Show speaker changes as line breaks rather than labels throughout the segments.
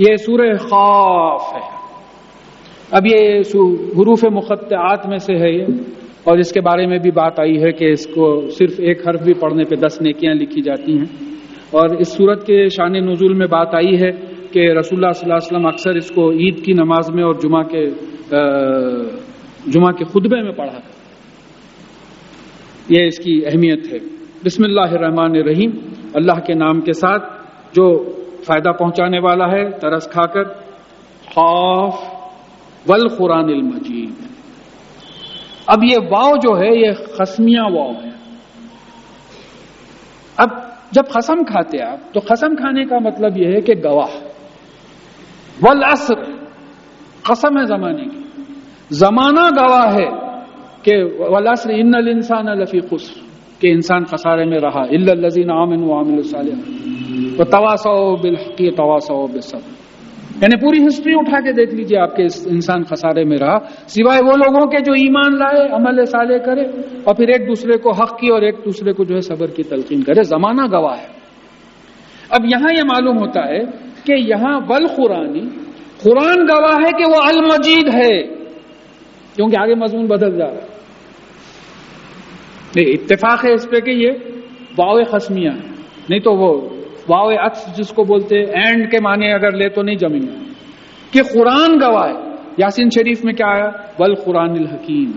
ये सूर्य खौफ है। अब ये हरूफ मुखत्यात में से है ये। और इसके बारे में भी बात आई है कि इसको सिर्फ़ एक हर्फ भी पढ़ने पे दस नेकियाँ लिखी जाती हैं। और इस सूरत के शान नजूल में बात आई है कि रसूलुल्लाह सल्लल्लाहु अलैहि वसल्लम अक्सर इसको ईद की नमाज़ में और जुमा के जुमा के खुतबे में पढ़ा कर यह इसकी अहमियत है। बिस्मिल्लाहमान रहीम अल्लाह के नाम के साथ जो फ़ायदा पहुँचाने वाला है, तरस खाकर। खौफ वल कुरान मजीद। अब ये वाव जो है, ये खसमिया वाव है। अब जब खसम खाते आप तो खसम खाने का मतलब यह है कि गवाह। वल असर कसम है जमाने की। जमाना गवाह है कि वल असर इन इंसान लफी खुस के इंसान खसारे में रहा। इल्लजीन आमिन वामिल तो तवासो बिल तवासो बिसब यानी पूरी हिस्ट्री उठा के देख लीजिए आपके इस इंसान खसारे में रहा। सिवाय वो लोगों के जो ईमान लाए, अमल साले करे, और फिर एक दूसरे को हक की और एक दूसरे को जो है सबर की तलकीन करे। जमाना गवाह है। अब यहाँ यह मालूम होता है कि यहाँ वल कुरानी कुरान गवाह है कि वो अल मजीद है। क्योंकि आगे मजमून बदल जा रहा है। इत्तेफाक है इस पे कि ये वाव खसमिया है। नहीं तो वो वाव अक्स, जिसको बोलते हैं एंड के माने अगर ले तो नहीं जमेंगे कि कुरान गवाह यासीन शरीफ में क्या आया? वल कुरान हकीम।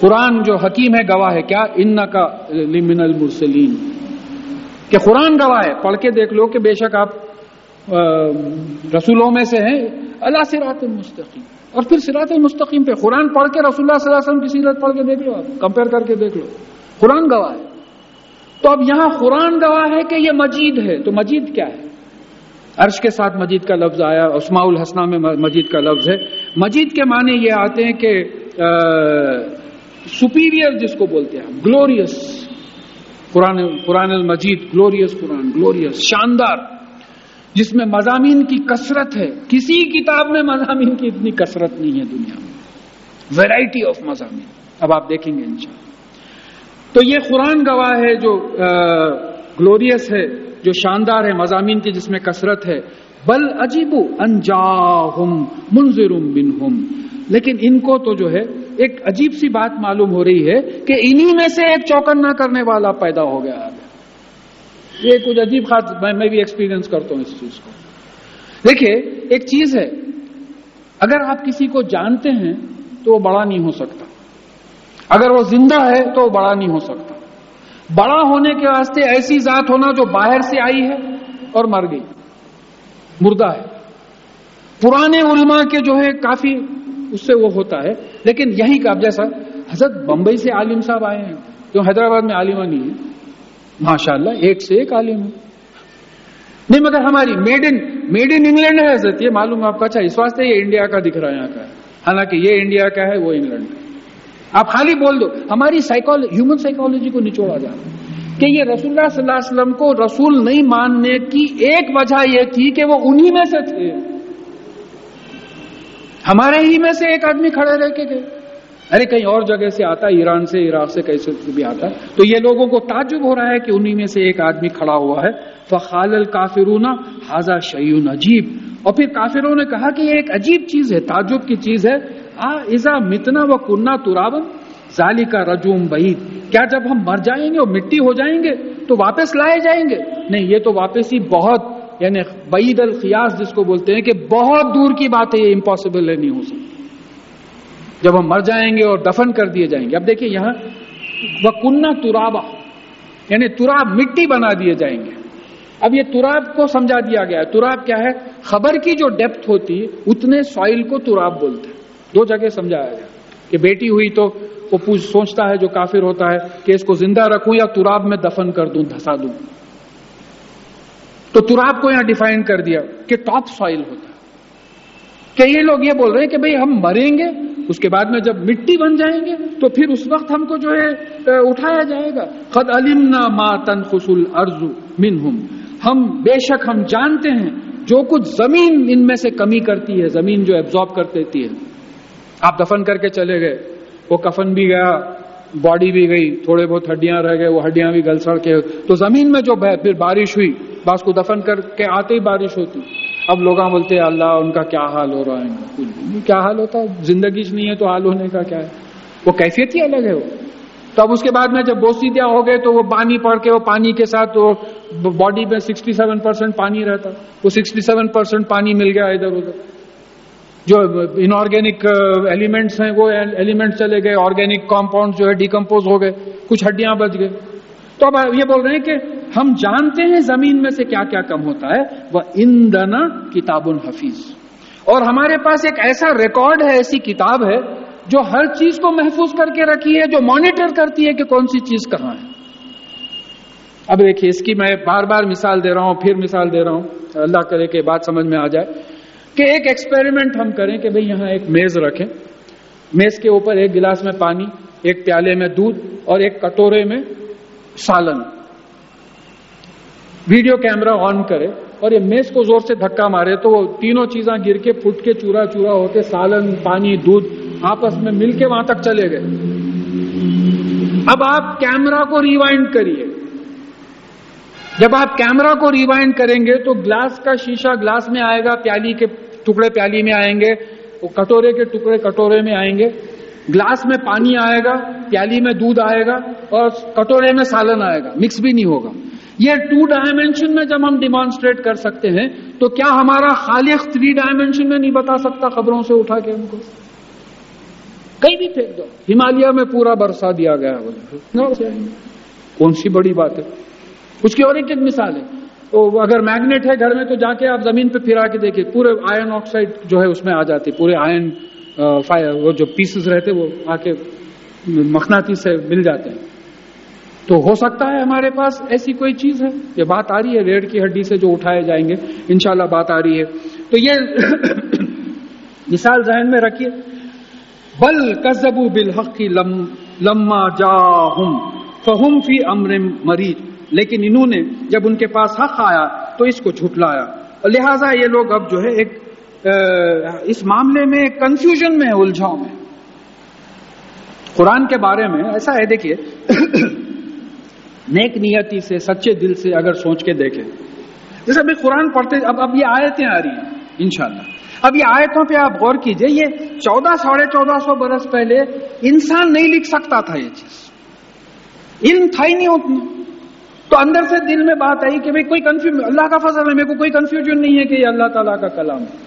कुरान जो हकीम है, गवाह है क्या? इन्ना का लिमिनल मुरसलीन। कि कुरान गवाह है। पढ़ के देख लो कि बेशक आप रसूलों में से हैं। अल्लाह सिरात मुस्तकीम। और फिर सिरात मुस्तकीम पे कुरान पढ़ के अलैहि वसल्लम की सीरत पढ़ के देख लो आप। कंपेयर करके देख लो। कुरान गवाह है। तो अब यहाँ कुरान गवाह है कि ये मजीद है तो मजीद क्या है? अर्श के साथ मजीद का लफ्ज आया, उस्माउल हसना में मजीद का लफ्ज है। मजीद के माने ये आते हैं कि सुपीरियर जिसको बोलते हैं glorious Quran Quran Majeed glorious Quran glorious शानदार। जिसमें मजामीन की कसरत है। किसी किताब में मजामीन की इतनी कसरत नहीं है दुनिया में। वेराइटी ऑफ़ मजामीन। अब आप देखेंगे, इंशाल्लाह। तो ये कुरान गवाह है जो ग्लोरियस है जो शानदार है मजामीन की जिसमें कसरत है। बल अजीबू अनजाहुम मुंजिरुम बिन हम लेकिन इनको तो जो है एक अजीब सी बात मालूम हो रही है कि इन्हीं में से एक चौकन्ना करने वाला पैदा हो गया है। ये कुछ अजीब खास मैं, मैं भी एक्सपीरियंस करता हूँ इस चीज़ को। देखिए एक चीज़ है अगर आप किसी को जानते हैं तो वो बड़ा नहीं हो सकता। अगर वो ज़िंदा है तो बड़ा नहीं हो सकता। बड़ा होने के वास्ते ऐसी जात होना जो बाहर से आई है और मर गई। मुर्दा है। पुराने उलमा के जो है काफ़ी उससे वो होता है। लेकिन यही का जैसा हज़रत बंबई से आलिम साहब आए हैं क्यों हैदराबाद में आलिमा नहीं है। माशाल्लाह, एक से एक आलिम है। नहीं, मगर हमारी made in made in England है हज़रत, ये मालूम आपका अच्छा इस वास्ते ये इंडिया का दिख रहा है यहाँ का। हालाँकि ये इंडिया का है, वो इंग्लैंड का आप खाली बोल दो। हमारी साइकोलॉजी ह्यूमन साइकोलॉजी को निचोड़ा जा। कि ये रसूलुल्लाह सल्लल्लाहु अलैहि वसल्लम को रसूल नहीं मानने की एक वजह यह थी कि वो उन्हीं में से थे। हमारे ही में से एक आदमी खड़े रह के गए। अरे कहीं और जगह से आता, ईरान से, इराक से, कैसे भी आता। तो ये लोगों को ताजुब हो रहा है कि उन्हीं में से एक आदमी खड़ा हुआ है। फ़ाल काफिरूना हाजा शयून अजीब। और फिर काफिरों ने कहा कि ये एक अजीब चीज़ है ताजुब की चीज़ है। इजा मितना व कुन्ना तुराबन जाली का रजूम बहीद क्या जब हम मर जाएँगे और मिट्टी हो जाएँगे तो वापस लाए जाएँगे? नहीं, ये तो वापस ही बहुत, यानी बईद अल खियास जिसको बोलते हैं कि बहुत दूर की बात है, ये इम्पॉसिबल है, नहीं हो सकती। जब हम मर जाएँगे और दफन कर दिए जाएँगे। अब देखिए यहाँ कुन्ना तुराबा, यानी तुराब मिट्टी बना दिए जाएँगे। अब ये तुराब को समझा दिया गया है। तुराब क्या है? खबर की जो डेप्थ होती है, उतने सॉइल को तुराब बोलते हैं। दो जगह समझाया गया कि बेटी हुई तो वो पूछ, सोचता है जो काफिर होता है कि इसको ज़िंदा रखूँ या तुराब में दफन कर दूँ, धसा दूँ। तो तुराब को यहाँ डिफाइन कर दिया कि टॉप सॉइल होता है। कि ये लोग ये बोल रहे हैं कि भाई हम मरेंगे, उसके बाद में जब मिट्टी बन जाएँगे तो फिर उस वक्त हमको जो है उठाया जाएगा। खद अलिमना मा तन खुशुल अर्जु मिन हम बेशक हम जानते हैं, जो कुछ ज़मीन इनमें से कमी करती है, ज़मीन जो एब्जॉर्ब कर देती है। आप दफन करके चले गए। वो कफन भी गया, बॉडी भी गई, थोड़े बहुत हड्डियाँ रह गए, वो हड्डियाँ भी गल सड़ के। तो ज़मीन में जो फिर बारिश हुई, बस को दफन करके आते ही बारिश होती। अब लोग बोलते हैं, अल्लाह, उनका क्या हाल हो रहा है? क्या हाल होता है? ज़िंदगी नहीं है तो हाल होने का क्या है? वो कैफियत ही अलग है वो। तो अब उसके बाद में जब बोसीदिया हो गए तो वो पानी पड़ के, वो पानी के साथ वो बॉडी में 67 परसेंट पानी रहता। वो 67 परसेंट पानी मिल गया इधर उधर जो इनऑर्गेनिक एलिमेंट्स हैं, वो एलिमेंट्स चले गए ऑर्गेनिक कंपाउंड जो है डिकम्पोज हो गए, कुछ हड्डियाँ बच गए तो अब ये बोल रहे हैं कि हम जानते हैं ज़मीन में से क्या क्या कम होता है, वह ईंधन किताबुल हफीज। और हमारे पास एक ऐसा रिकॉर्ड है, ऐसी किताब है, जो हर चीज़ को महफूज करके रखी है, जो मॉनिटर करती है कि कौन सी चीज़ कहाँ है। अब देखिए, इसकी मैं बार बार मिसाल दे रहा हूँ, फिर मिसाल दे रहा हूँ। अल्लाह करे के बात समझ में आ जाए। कि एक एक्सपेरिमेंट हम करें कि भाई यहाँ एक मेज रखें। मेज के ऊपर एक गिलास में पानी, एक प्याले में दूध और एक कटोरे में सालन। वीडियो कैमरा ऑन करे और ये मेज को ज़ोर से धक्का मारे तो वो तीनों चीज़ें गिर के फुट के चूरा चूरा होते, सालन, पानी, दूध आपस में मिलके वहाँ तक चले गए। अब आप कैमरा को रिवाइंड करिए। जब आप कैमरा को रिवाइंड करेंगे तो ग्लास का शीशा ग्लास में आएगा, प्याली के टुकड़े प्याली में आएँगे, वो कटोरे के टुकड़े कटोरे में आएँगे। ग्लास में पानी आएगा, प्याली में दूध आएगा और कटोरे में सालन आएगा, मिक्स भी नहीं होगा। ये टू डायमेंशन में जब हम डिमॉन्स्ट्रेट कर सकते हैं तो क्या हमारा खालिक थ्री डायमेंशन में नहीं बता सकता खबरों से उठा के हमको? कहीं भी फेंक दो। हिमालय में पूरा बरसा दिया गया कौन सी बड़ी बात है? उसकी और एक एक मिसाल है। तो अगर मैग्नेट है घर में तो जाके आप ज़मीन पे फिरा के देखिए। पूरे आयन ऑक्साइड जो है उसमें आ जाती पूरे आयन फायर वो जो पीसेस रहते वो आके मखनाती से मिल जाते हैं। तो हो सकता है हमारे पास ऐसी कोई चीज़ है। ये बात आ रही है रेड की हड्डी से जो उठाए जाएँगे इंशाल्लाह बात आ रही है। तो ये मिसाल जहन में रखिए। बल कजबू बिल हक लम, लम्मा जाहुम फहुम फ़ी अमर मरीज़ लेकिन इन्होंने जब उनके पास हक आया तो इसको झुटलाया। लिहाजा ये लोग अब जो है एक इस मामले में कंफ्यूजन में उलझाव में। कुरान के बारे में ऐसा है, देखिए, नेक नियति से, सच्चे दिल से अगर सोच के देखें। जैसे अभी कुरान पढ़ते, अब अब ये आयतें आ रही हैं, इंशाल्लाह। अब ये आयतों पे आप गौर कीजिए, ये चौदह, साढ़े चौदह सौ बरस पहले इंसान नहीं लिख सकता था ये चीज़। इल्म था ही नहीं तो अंदर से दिल में बात आई कि भाई कोई कंफ्यूज अल्लाह का फजल है, मेरे को कोई कंफ्यूजन नहीं है कि ये अल्लाह ताला का कलाम है।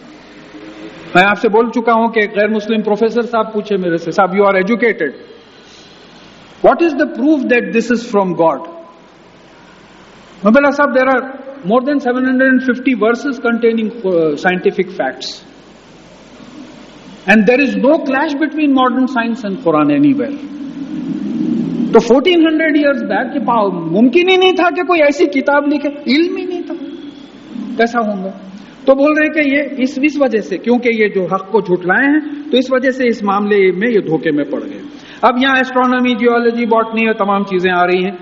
मैं आपसे बोल चुका हूँ कि गैर मुस्लिम प्रोफेसर साहब पूछे मेरे से, साहब you are educated what is the proof that this is from God मैं बोला, साहब there are more than 750 verses containing scientific facts and there is no clash between modern science and Quran any तो 1400 years back मुमकिन ही नहीं था कि कोई ऐसी किताब लिखे। इल्म ही नहीं था। कैसा होगा तो बोल रहे कि ये इस इस वजह से, क्योंकि ये जो हक को झुटलाए हैं तो इस वजह से इस मामले में ये धोखे में पड़ गए। अब यहाँ एस्ट्रोनॉमी जियोलॉजी बॉटनी और तमाम चीज़ें आ रही हैं।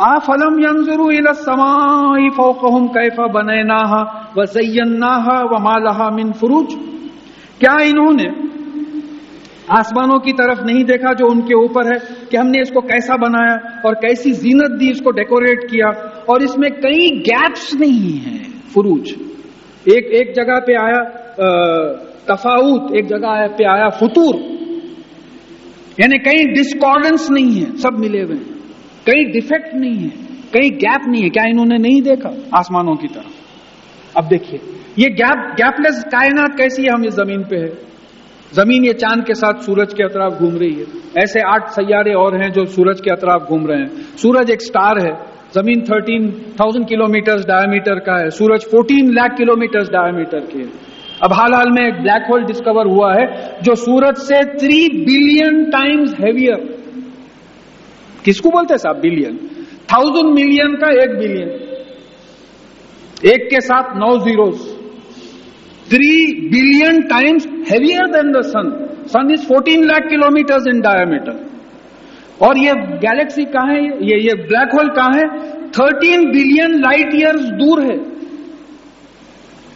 आ फलम यंजरू समाई फोकहम कैफा बनैना व सैन्ना व मालहा मिन फुरूज। क्या इन्होंने आसमानों की तरफ़ नहीं देखा जो उनके ऊपर है कि हमने इसको कैसा बनाया और कैसी जीनत दी, इसको डेकोरेट किया। और इसमें कई गैप्स नहीं है। फुरूज। एक एक जगह पे आया तफाउत एक जगह पे आया फतूर। यानी कहीं डिस्कॉर्डेंस नहीं है, सब मिले हुए कहीं डिफेक्ट नहीं है कहीं गैप नहीं है। क्या इन्होंने नहीं देखा? आसमानों की तरफ़। अब देखिए, ये गैप गैपलेस कायनात कैसी है? हम इस ज़मीन पे है। ज़मीन ये चाँद के साथ सूरज के अतराफ घूम रही है। ऐसे आठ सैारे और हैं जो सूरज के अतराफ घूम रहे हैं। सूरज एक स्टार है। ज़मीन 13,000 किलोमीटर डायमीटर का है। सूरज 14 लाख किलोमीटर डायमीटर के है। अब हाल हाल में एक ब्लैक होल डिस्कवर हुआ है जो सूरज से थ्री बिलियन टाइम्स हैवियर किसको बोलते हैं साहब बिलियन थाउज़ेंड मिलियन का एक बिलियन एक के साथ नौ zeros three billion times heavier than the sun sun is 14 lakh kilometers in diameter और ये गैलेक्सी कहा है? ये ये ब्लैक होल कहा है? 13 बिलियन लाइट ईयर्स दूर है।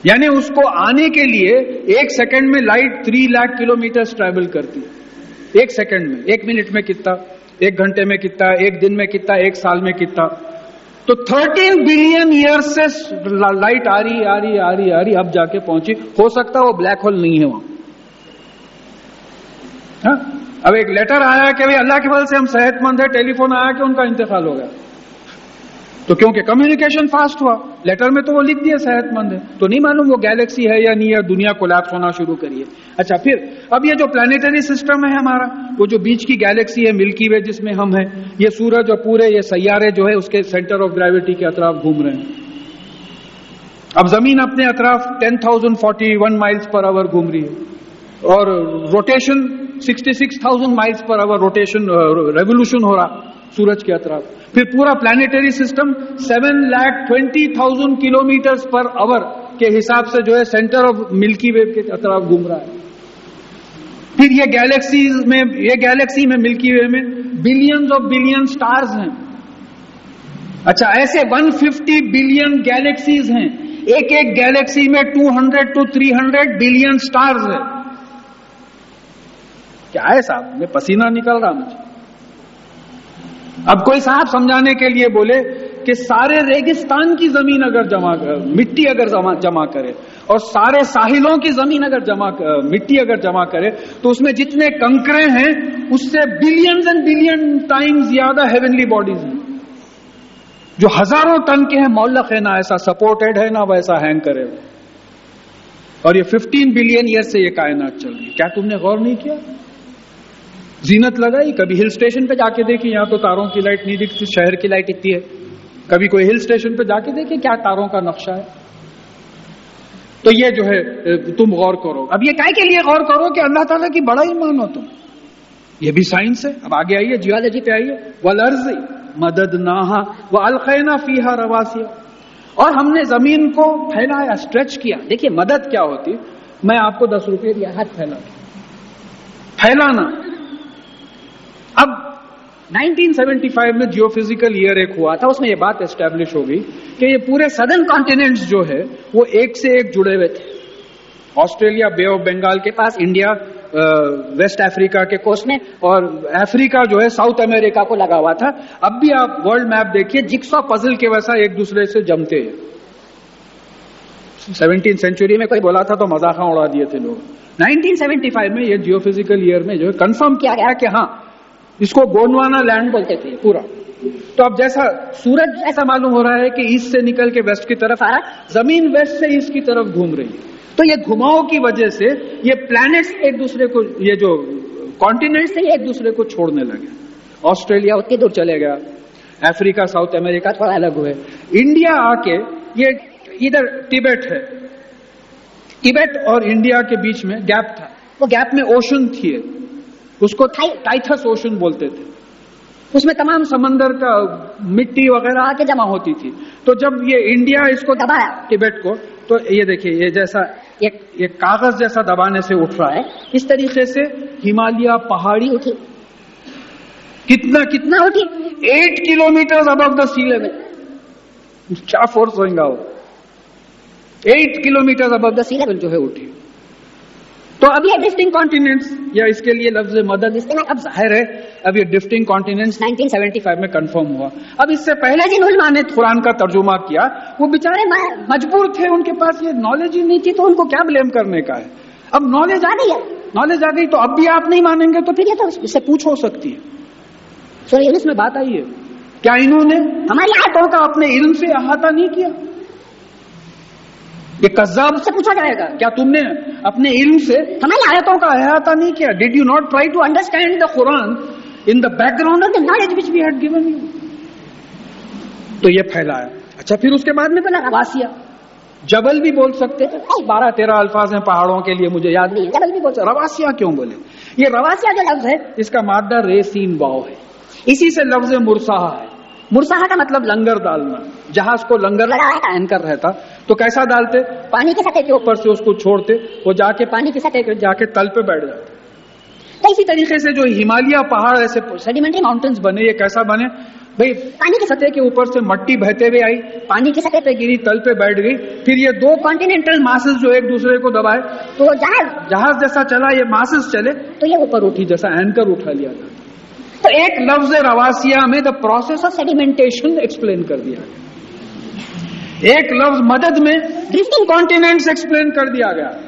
यानी उसको आने के लिए एक सेकंड में light three lakh kilometer travel करती है। एक सेकंड में, एक मिनट में कितना? एक घंटे में कितना? एक दिन में कितना? एक साल में कितना? तो 13 बिलियन ईयर्स से लाइट आ रही आ रही आ रही आ रही, अब जाके पहुँची। हो सकता है वो ब्लैक होल नहीं है वहाँ। हा? अब एक लेटर आया कि भाई अल्लाह के फल से हम सेहतमंद है, टेलीफोन आया कि उनका इंतकाल हो गया। तो क्योंकि कम्युनिकेशन फास्ट हुआ। लेटर में तो वो लिख दिया, सेहतमंद है। तो नहीं मालूम वो गैलेक्सी है या नहीं है दुनिया कोलैप्स होना शुरू करिए अच्छा फिर, अब ये जो प्लानिटरी सिस्टम है हमारा, वो जो बीच की गैलेक्सी है मिल्की वे जिसमें हम है, ये सूरज और पूरे, ये सैयारे जो है, उसके सेंटर ऑफ़ ग्रेविटी के अतराफ घूम रहे हैं। अब ज़मीन अपने अतराफ ten thousand forty one miles पर आवर घूम रही है। और rotation sixty six thousand miles पर आवर रोटेशन रेवोल्यूशन हो रहा। सूरज के अतराफ। फिर पूरा planetary system seven lakh twenty thousand kilometer पर आवर के हिसाब से जो है सेंटर ऑफ़ मिल्की वेव के तरफ़ घूम रहा है। फिर ये गैलेक्सी में, ये गैलेक्सी में मिल्की वे में बिलियंस ऑफ़ बिलियन स्टार्स हैं। अच्छा ऐसे 150 बिलियन गैलेक्सीज हैं। एक एक गैलेक्सी में 200 टू 300 बिलियन स्टार्स है। क्या है साहब? मैं पसीना निकल रहा मुझे। अब कोई साहब समझाने के लिए बोले कि सारे रेगिस्तान की ज़मीन अगर जमा कर, मिट्टी अगर जमा जमा करे और सारे साहिलों की ज़मीन अगर जमा मिट्टी अगर जमा करे तो उसमें जितने कंकरे हैं उससे बिलियंस एंड बिलियन टाइम्स ज़्यादा हेवनली बॉडीज हैं। जो हज़ारों टन के हैं मौलक है ना ऐसा सपोर्टेड है ना वैसा हैंग करे और ये 15 बिलियन ईयर से ये कायनात चल रही है। क्या तुमने गौर नहीं किया? जीनत लगाई, कभी हिल स्टेशन पे जाके देखी, यहाँ तो तारों की लाइट नहीं दिखती, शहर की लाइट इतनी है। कभी कोई हिल स्टेशन पे जाके देखिए क्या तारों का नक्शा है? तो ये जो है तुम गौर करो। अब ये काय के लिए गौर करो कि अल्लाह ताला की बड़ा ही मानो तुम? ये भी साइंस है। अब आगे आइए, जियोलॉजी पे आइए। वलर्ज मदद नाहा व अलखैना फीहा रवासिया। और हमने ज़मीन को फैलाया, स्ट्रेच किया। देखिए, मदद क्या होती? मैं आपको दस रुपये दिया, हाथ फैला। फैलाना। अब 1975 में जियोफिजिकल ईयर एक हुआ था, उसमें ये बात एस्टेब्लिश हो गई कि ये पूरे सदर्न कॉन्टिनेंट्स जो है, वो एक से एक जुड़े हुए थे। ऑस्ट्रेलिया, बे ऑफ़ बंगाल के पास, इंडिया वेस्ट अफ्रीका के कोस्ट में, और अफ्रीका जो है, साउथ अमेरिका को लगा हुआ था। अब भी आप वर्ल्ड मैप देखिए, जिक्सॉ पजल के वैसा एक दूसरे से जमते हैं। सेवनटीन सेंचुरी में कोई बोला था तो मजाका उड़ा दिए थे लोग। 1975 में ये जियोफिजिकल ईयर में जो है कंफर्म किया गया कि हाँ इसको गोंडवाना लैंड बोलते थे, पूरा। तो अब जैसा सूरज ऐसा मालूम हो रहा है कि ईस्ट से निकल के वेस्ट की तरफ़ आ रहा ज़मीन वेस्ट से ईस्ट की तरफ़ घूम रही है। तो ये घुमाव की वजह से ये प्लैनेट्स एक दूसरे को, ये जो कॉन्टिनेंट से एक दूसरे को छोड़ने लगे। ऑस्ट्रेलिया उतनी दूर चले गया, अफ्रीका, साउथ अमेरिका थोड़ा अलग हुए। इंडिया आके ये इधर टिबेट है। टिबेट और इंडिया के बीच में गैप था। वो गैप में ओशन थी उसको टाइथस ओशन बोलते थे। उसमें तमाम समंदर का मिट्टी वगैरह आके जमा होती थी। तो जब ये इंडिया इसको दबाया। टिबेट को तो ये देखिए ये जैसा एक ये कागज़ जैसा दबाने से उठ रहा है। इस तरीके से हिमालय पहाड़ी उठी। कितना कितना उठी। Eight kilometer above the sea level क्या फोर्स होगा वो? Eight kilometer above the sea level जो है उठी। तो अब ये ड्रिफ्टिंग कॉन्टिनेंट्स या इसके लिए लफ्ज मदद इसके अब ज़ाहिर है अब ये ड्रिफ्टिंग कॉन्टिनेंट्स 1975 में कंफर्म हुआ। अब इससे पहले जिन उलमा ने कुरान का तर्जुमा किया वो बेचारे मजबूर थे उनके पास ये नॉलेज ही नहीं थी तो उनको क्या ब्लेम करने का है? अब नॉलेज आ गई है नॉलेज आ गई तो अब भी आप नहीं मानेंगे तो फिर ये तो इससे पूछ हो सकती है। सो इसमें बात आई है। क्या इन्होंने? हमारी आयतों का अपने इल्म से अहाता नहीं किया। ये कज्जाब से पूछा जाएगा क्या तुमने अपने इल्म से हमारी आयतों का अहाता नहीं किया? Did you not try to understand the Quran in the background of the knowledge which we had given you तो ये फैलाया। अच्छा फिर उसके बाद? में बोला रवासिया जबल भी बोल सकते थे बारह तेरह अल्फाज हैं पहाड़ों के लिए मुझे याद नहीं जबल भी बोल सकते रवासिया क्यों बोले? ये रवासिया जो लफ्ज है इसका मादा रेसीन वाव है। इसी से लफ्ज मुरसाहा है। मुरसाहा का मतलब लंगर डालना जहाज़ को लंगर लगाया एंकर रहता। तो कैसा डालते? पानी के सतह के ऊपर। से उसको छोड़ते वो जाके पानी के सतह के जाके तल पे बैठ जाते। तो इसी तरीके से जो हिमालय पहाड़ ऐसे सेडिमेंट्री माउंटेन्स बने ये कैसा बने? भाई पानी की सतह के ऊपर से मट्टी बहते हुए आई। पानी की सतह पे गिरी तल पे बैठ गई। फिर ये दो कॉन्टिनेंटल मासेस जो एक दूसरे को दबाए। तो जहाज़ जहाज़ जैसा चला ये मासेस चले। तो ये ऊपर उठी जैसा एंकर उठा लिया था। तो एक लफ्ज रवासिया में the process of sedimentation explain कर दिया। गया एक लफ्ज मदद में ड्रिफ्टिंग कॉन्टिनेंट्स एक्सप्लेन कर दिया गया।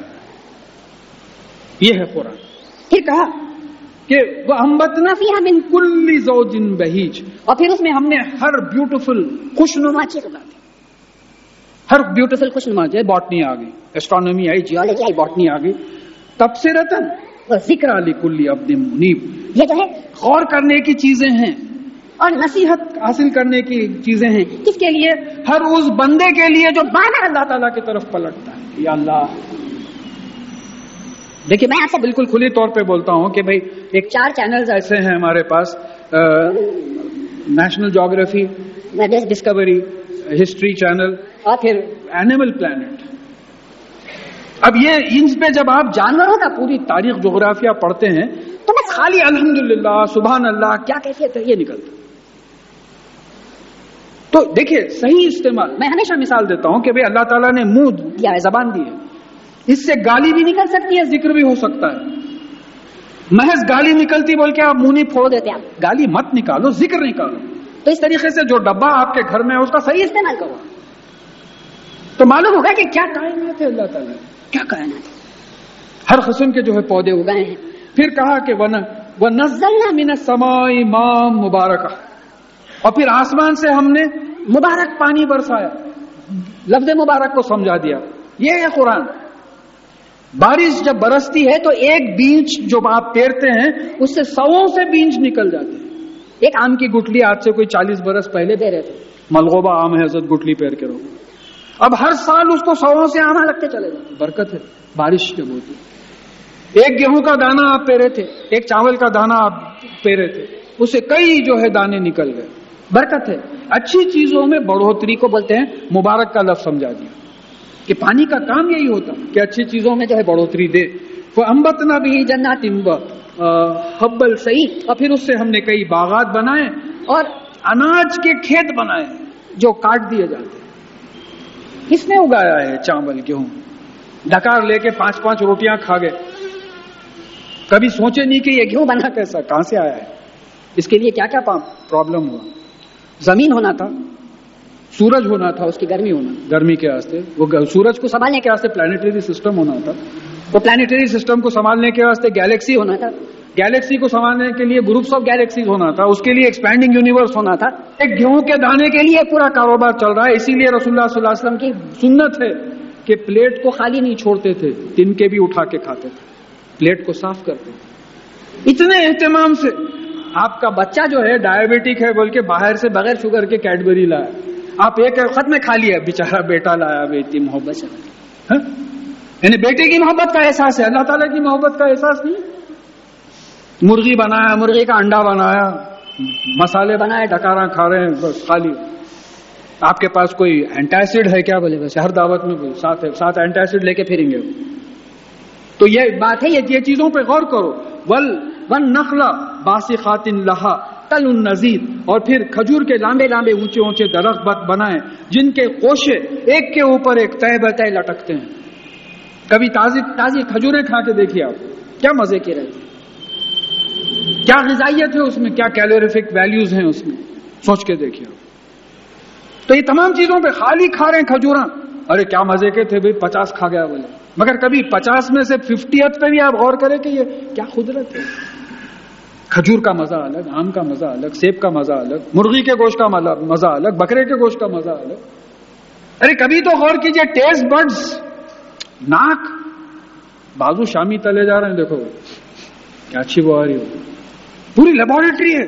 यह है कुरान। फिर कहा। कि वह अम्बतना फ़ी हम कुल्ली जोजिन बहीज। और फिर उसमें हमने हर ब्यूटीफुल खुशनुमा चीज़ दी। हर ब्यूटीफुल खुशनुमा जो बॉटनी आ गई। एस्ट्रोनॉमी आई जियोलॉजी आई बॉटनी आ गई। तब से रतन ज़िक्र अली कुल्ली अब्द मुनीब। ये जो है गौर करने की चीज़ें हैं। और नसीहत हासिल करने की चीज़ें हैं। किसके लिए? हर उस बंदे के लिए जो बाना अल्लाह ताला की तरफ़ पलटता है। या अल्लाह। देखिए, मैं आपसे बिल्कुल खुली तौर पे बोलता हूँ कि भाई, एक चार चैनल्स ऐसे हैं हमारे पास national geography discovery history channel और फिर एनिमल प्लैनेट अब ये इन पे जब आप जानवरों का पूरी तारीख जोग्राफिया पढ़ते हैं तो मैं खाली अल्हम्दुलिल्लाह सुबह अल्लाह, क्या कैफियत है, ये निकलता तो देखिए सही इस्तेमाल मैं हमेशा मिसाल देता हूँ कि भाई अल्लाह ताला ने मुँह दिया है जबान दी है इससे गाली भी निकल सकती है ज़िक्र भी हो सकता है। महज गाली निकलती बोल के आप मुँह नहीं फोड़ देते आप। गाली मत निकालो ज़िक्र निकालो तो इस तरीके से जो डब्बा आपके घर में है उसका सही इस्तेमाल करो। तो मालूम होगा कि क्या कायनात है अल्लाह ताला। क्या कायनात हर किस्म के जो है पौधे उगाए हैं। फिर कहा कि वन व नजलना मिन समाई माम मुबारक। और फिर आसमान से हमने मुबारक पानी बरसाया। लफ्ज मुबारक को समझा दिया। ये है कुरान। बारिश जब बरसती है तो एक बीज जो आप पेरते हैं, उससे सौ से बीज निकल जाते हैं। एक आम की गुटली आज से कोई चालीस बरस पहले दे रहे थे। मलगोबा आम है हज़रत गुटली पेर के रहो। अब हर साल उसको सौ से आना लगते चले जाए बरकत है, बारिश जब होती एक गेहूँ का दाना आप पेरे थे, एक चावल का दाना आप पेरे थे, उससे कई जो है दाने निकल गए। बरकत है। अच्छी चीज़ों में बढ़ोतरी को बोलते हैं मुबारक का लफ्ज समझा दिया। कि पानी का काम यही होता, कि अच्छी चीज़ों में जो है बढ़ोतरी दे। वो अम्बत ना भी जन्नात हब्बल सही और फिर उससे हमने कई बागात बनाए और अनाज के खेत बनाए, जो काट दिए जाते हैं। किसने उगाया है चावल, गेहूँ? डकार लेके पाँच पाँच रोटियाँ खा गए। कभी सोचे नहीं कि ये गेहूँ बना कैसा, कहाँ से आया है? इसके लिए क्या क्या प्रॉब्लम हुआ? ज़मीन होना था, सूरज होना था, उसकी गर्मी होना। गर्मी के वास्ते, वो सूरज को संभालने के वास्ते प्लानिटरी सिस्टम होना था वो प्लानिटरी सिस्टम को संभालने के वास्ते गैलेक्सी होना था। गैलेक्सी को संभालने के लिए ग्रुप्स ऑफ़ गैलेक्सी होना था। उसके लिए एक्सपैंडिंग यूनिवर्स होना था। एक गेहूँ के दाने के लिए पूरा कारोबार चल रहा है। इसीलिए रसुल्ला की सुन्नत है कि प्लेट को खाली नहीं छोड़ते थे तिनके भी उठा के खाते थे। प्लेट को साफ़ करते थे। इतने एहतमाम से आपका बच्चा जो है डायबिटिक है, बोल के बाहर से बगैर शुगर के कैडबरी लाया। आप एक खत में खा लिया बेचारा बेटा लाया, बेटी मोहब्बत से। हाँ? यानी बेटे की मोहब्बत का एहसास है, अल्लाह ताला की मोहब्बत का एहसास नहीं मुर्गी बनाया, मुर्गी का अंडा बनाया, मसाले बनाए डकारा खा रहे हैं, बस खाली आपके पास कोई एंटासिड है क्या, बोले? वैसे हर दावत में बोले साथ है साथ एंटासिड लेके फिरेंगे। तो ये बात है ये चीज़ों पे गौर करो। वल, वन नखला बासी खातिन लहा तल नजीर, और फिर खजूर के लांबे लांबे ऊँचे ऊँचे दरख्त बनाए, जिनके कोशे एक के ऊपर एक तय बतय लटकते हैं। कभी ताजी ताजी खजूरें खा के देखिए आप, क्या मज़े के रहते क्या गजाइत है उसमें, क्या कैलोरिफिक वैल्यूज़ हैं उसमें, सोच के देखिए तो ये तमाम चीज़ों पे खाली खा रहे हैं खजूरा। अरे, क्या मज़े के थे भाई, पचास खा गया बोले। मगर कभी पचास में से फिफ्टियथ पे भी आप गौर करें कि ये क्या कुदरत है। खजूर का मज़ा अलग, आम का मज़ा अलग, सेब का मज़ा अलग, मुर्गी के गोश्त का मज़ा अलग, बकरे के गोश्त का मज़ा अलग। अरे कभी तो गौर कीजिए टेस्ट बर्ड्स नाक। बाजू शामी तले जा रहे हैं, देखो। क्या अच्छी वो आ रही हो? पूरी लेबोरेटरी है।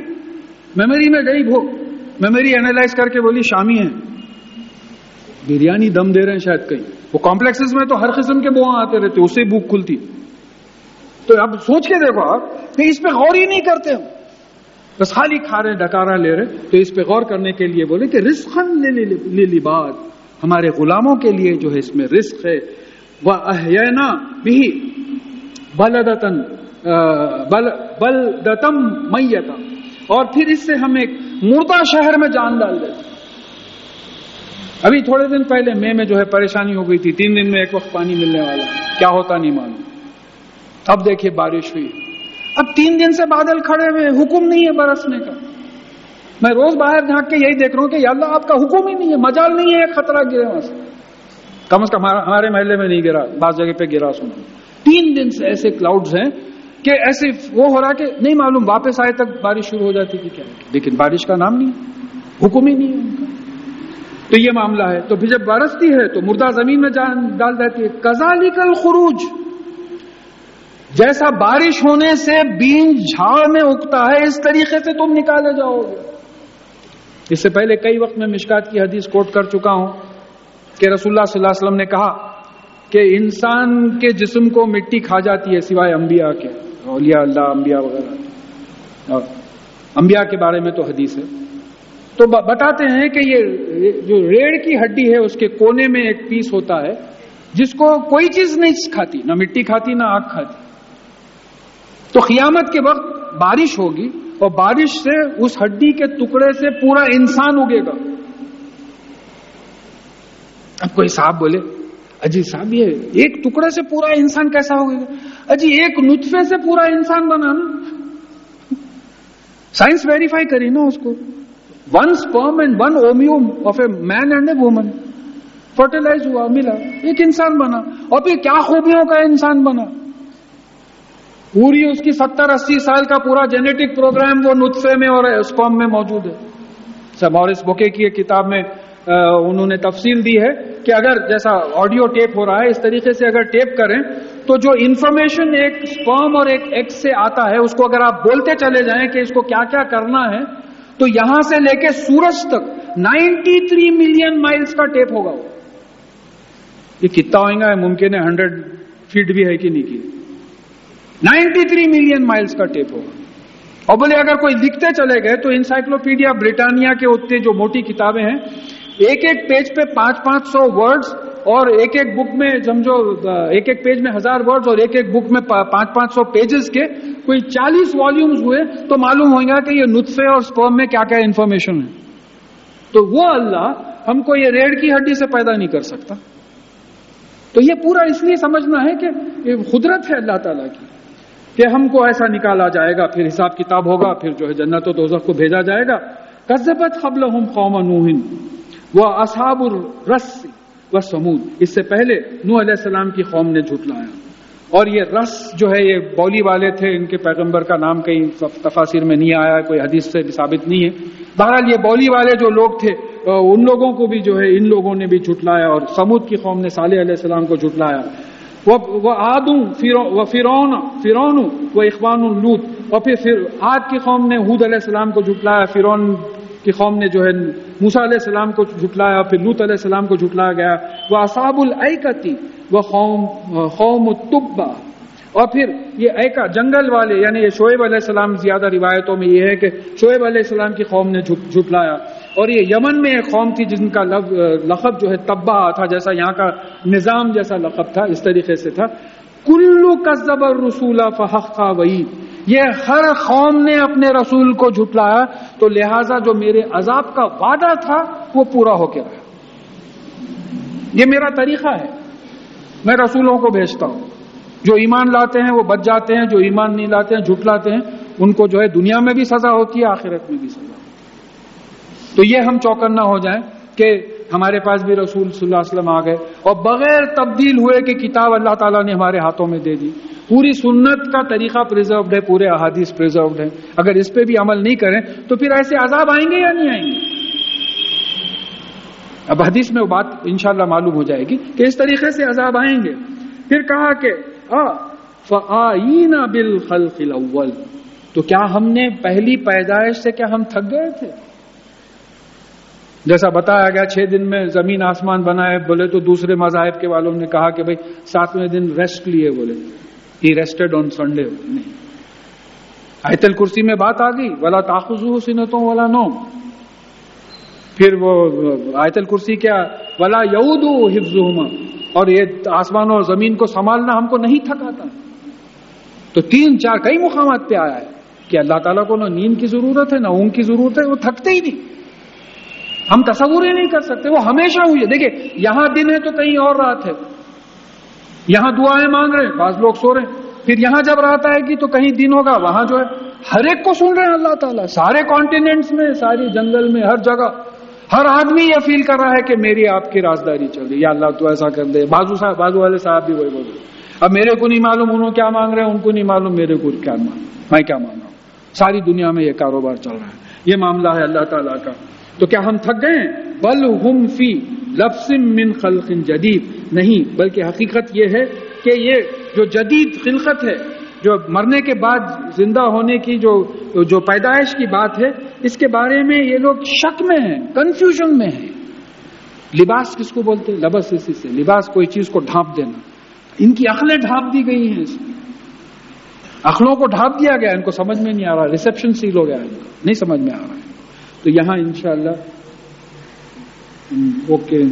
मेमोरी में गई वो मेमोरी एनालाइज करके बोली, शामी है। बिरयानी दम दे रहे हैं शायद कहीं। वो कॉम्प्लेक्सेस में तो हर किस्म के बुआ आते रहते उससे भूख खुलती। तो अब सोच के देखो आप कि इस पे गौर ही नहीं करते हम। बस खाली खा रहे डकारा ले रहे तो इस पे गौर करने के लिए बोले कि रिस्खन ले, लिबाद हमारे गुलामों के लिए जो है इसमें रिस्क है। वह अहयना भी बलदतन बल बलदतम मैयता और फिर इससे हम एक मुर्दा शहर में जान डाल देते अभी थोड़े दिन पहले मई में जो है परेशानी हो गई थी। तीन दिन में एक वक्त पानी मिलने वाला। क्या होता नहीं मालूम। अब देखिए बारिश हुई। अब तीन दिन से बादल खड़े हुए हुक्म नहीं है बरसने का। मैं रोज बाहर झाँक के यही देख रहा हूँ कि अल्लाह आपका हुक्म ही नहीं है, मजाल नहीं है, खतरा गिरे वहाँ से। कम अज कम हमारे महल्ले में नहीं गिरा बास जगह पे गिरा सुना। तीन दिन से ऐसे क्लाउड्स हैं कि ऐसे वो हो रहा कि नहीं मालूम, वापस आए तक बारिश शुरू हो जाती थी क्या? लेकिन बारिश का नाम नहीं हुक्म ही नहीं है उनका। तो ये मामला है तो फिर जब बरसती है तो मुर्दा ज़मीन में डाल देती है, कजालिकल खुरूज। जैसा बारिश होने से बीज झाड़ में उगता है, इस तरीके से तुम निकाले जाओगे। इससे पहले कई वक्त में मिशकात की हदीस कोट कर चुका हूँ कि रसुल्ला वसल्लम ने कहा कि इंसान के जिस्म को मिट्टी खा जाती है सिवाय अंबिया के, औलिया अल्लाह, अंबिया वगैरह और अंबिया के बारे में तो हदीस है। तो बताते हैं कि ये जो रेड़ की हड्डी है, उसके कोने में एक पीस होता है, जिसको कोई चीज़ नहीं खाती, ना मिट्टी खाती, ना आग खाती। तो खियामत के वक्त बारिश होगी और बारिश से उस हड्डी के टुकड़े से पूरा इंसान उगेगा। अब कोई साहब बोले अजी साहब, ये एक टुकड़े से पूरा इंसान कैसा होगा अजी एक नुत्फे से पूरा इंसान बना ना साइंस वेरीफाई करी ना उसको। One sperm and one ovum of a man and a woman fertilise हुआ, मिला, एक इंसान बना। और फिर क्या खूबियों का इंसान बना? पूरी उसकी सत्तर, अस्सी साल का पूरा जेनेटिक प्रोग्राम वो नुत्फे में और स्पर्म में मौजूद है। सब और इस बुके की किताब में उन्होंने तफसील दी है कि अगर जैसा ऑडियो टेप हो रहा है, इस तरीके से अगर टेप करें तो जो इंफॉर्मेशन एक स्पर्म और एक एक्स से आता है, उसको अगर आप बोलते चले जाएँ कि इसको क्या क्या करना है तो यहाँ से लेके सूरज तक 93 मिलियन माइल्स का टेप होगा ये कितना होगा मुमकिन है हंड्रेड फीट भी है कि नहीं की। 93 मिलियन माइल्स का टेप होगा। और बोले, अगर कोई लिखते चले गए तो इंसाइक्लोपीडिया ब्रिटानिया के उतने जो मोटी किताबें हैं एक एक पेज पे पाँच पाँच सौ वर्ड्स और एक एक बुक में, समझो एक एक पेज में हज़ार वर्ड्स और एक एक बुक में पाँच पाँच सौ पेजेस के कोई चालीस वॉल्यूम्स हुए तो मालूम होगा कि ये नुत्फे और स्पर्म में क्या क्या इंफॉर्मेशन है। तो वो अल्लाह हमको ये रेड की हड्डी से पैदा नहीं कर सकता। तो ये पूरा इसलिए समझना है कि ये खुदरत है अल्लाह ताला की। कि हमको ऐसा निकाला जाएगा, फिर हिसाब किताब होगा, फिर जो है जन्नत दोजख को भेजा जाएगा। कजबत खबल हम कौम नूहिन वह असाबुर रस व समूद। इससे पहले नू सलाम की कौम ने झुटलाया और ये रस जो है, ये बौली वाले थे, इनके पैगंबर का नाम कहीं तफासिर में नहीं आया, कोई हदीस से भी साबित नहीं है। बहरहाल ये बौली वाले जो लोग थे उन लोगों को भी जो है, इन लोगों ने भी झुटलाया और समूद की कौम ने साले सलाम को झुटलाया वह आदू व फिरौन फिरौन व इकबान लूत और फिर फिर आद की कौम ने हूद सलाम को झुटलाया फिरौन की कौम ने जो है मूसा सलाम को झुटलाया फिर लूत सलाम को झुटलाया गया वह असाबुल ऐकती व कौम कौम तुब्बा और फिर ये ऐका जंगल वाले यानी ये शोएब सलाम ज़्यादा रिवायतों में ये है कि शोएब सलाम की कौम ने झुटलाया और ये यमन में एक कौम थी जिनका लखब जो है तब्बा था, जैसा यहाँ का निज़ाम जैसा लखब था, इस तरीके से था। कुल्लू कजबर रसूला फहका वही। ये हर कौम ने अपने रसूल को झुटलाया तो लिहाजा जो मेरे अजाब का वादा था, वो पूरा होके रहा। ये मेरा तरीका है। मैं रसूलों को भेजता हूँ। जो ईमान लाते हैं, वो बच जाते हैं, जो ईमान नहीं लाते हैं, झुटलाते हैं, उनको जो है दुनिया में भी सजा होती है, आखिरत में भी सजा तो ये हम चौकन्ना हो जाएँ कि हमारे पास भी रसूल सल्लल्लाहु आ गए। और बगैर तब्दील हुए कि किताब अल्लाह ताला ने हमारे हाथों में दे दी। पूरी सुन्नत का तरीका प्रिजर्व्ड है, पूरे अहादीस प्रिजर्व्ड है। अगर इस पे भी अमल नहीं करें तो फिर ऐसे अजाब आएँगे या नहीं आएँगे? अब हदीस में वो बात इंशाला मालूम हो जाएगी कि इस तरीके से अजाब आएँगे। फिर कहा कि फ़ाईना बिल खल तो क्या हमने पहली पैदाइश से क्या हम थक गए थे? जैसा बताया गया, छह दिन में ज़मीन आसमान बनाए, बोले तो दूसरे मजाहब के वालों ने कहा कि भाई, सातवें दिन रेस्ट लिए बोले। ही रेस्टेड ऑन संडे नहीं। आयतल कुर्सी में बात आ गई, वाला ताखुजू सिनतों वाला नो फिर वो, आयतल कुर्सी क्या, वाला यऊदू हिफ्जुमा और ये आसमान और ज़मीन को संभालना हमको नहीं थकाता। तो तीन चार कई मुकामात पे आया है कि अल्लाह ताला को ना नींद की ज़रूरत है, ना ऊंग की ज़रूरत है, वो थकते ही नहीं। हम तस्वुर ही नहीं कर सकते, वो हमेशा हुई है। देखिए, यहाँ दिन है तो कहीं और रात है। यहाँ दुआएँ मांग रहे हैं, बाज लोग सो रहे हैं। फिर यहाँ जब रात आएगी तो कहीं दिन होगा, वहाँ जो है, हर एक को सुन रहे हैं अल्लाह ताला। सारे कॉन्टिनेंट्स में, सारी जंगल में, हर जगह। हर आदमी ये फील कर रहा है कि मेरी आपकी राजदारी चल रही अल्लाह तो ऐसा कर दे। बाजू साहब बाजू वाले साहब भी वही बोल रहे अब मेरे को नहीं मालूम उन्होंने क्या मांग रहे हैं, उनको नहीं मालूम मेरे को क्या मांग मैं क्या मांग रहा हूँ? सारी दुनिया में ये कारोबार चल रहा है। ये मामला है अल्लाह तला का। तो क्या हम थक गए? बल हम फ़ी लफ्सिम मिन खलकिन जदीद। नहीं, बल्कि हकीकत यह है कि ये जो जदीद खिलकत है, जो मरने के बाद ज़िंदा होने की जो जो पैदाइश की बात है, इसके बारे में ये लोग शक में हैं कंफ्यूजन में हैं। लिबास किसको बोलते हैं? लबस इसी से। लिबास कोई चीज़ को ढांप देना। इनकी अखलें ढांप दी गई हैं इसमें। अखलों को ढांप दिया गया इनको समझ में नहीं आ रहा। रिसेप्शन सील हो गया इनका। नहीं समझ में आ रहा है। तो यहाँ इंशाला ओके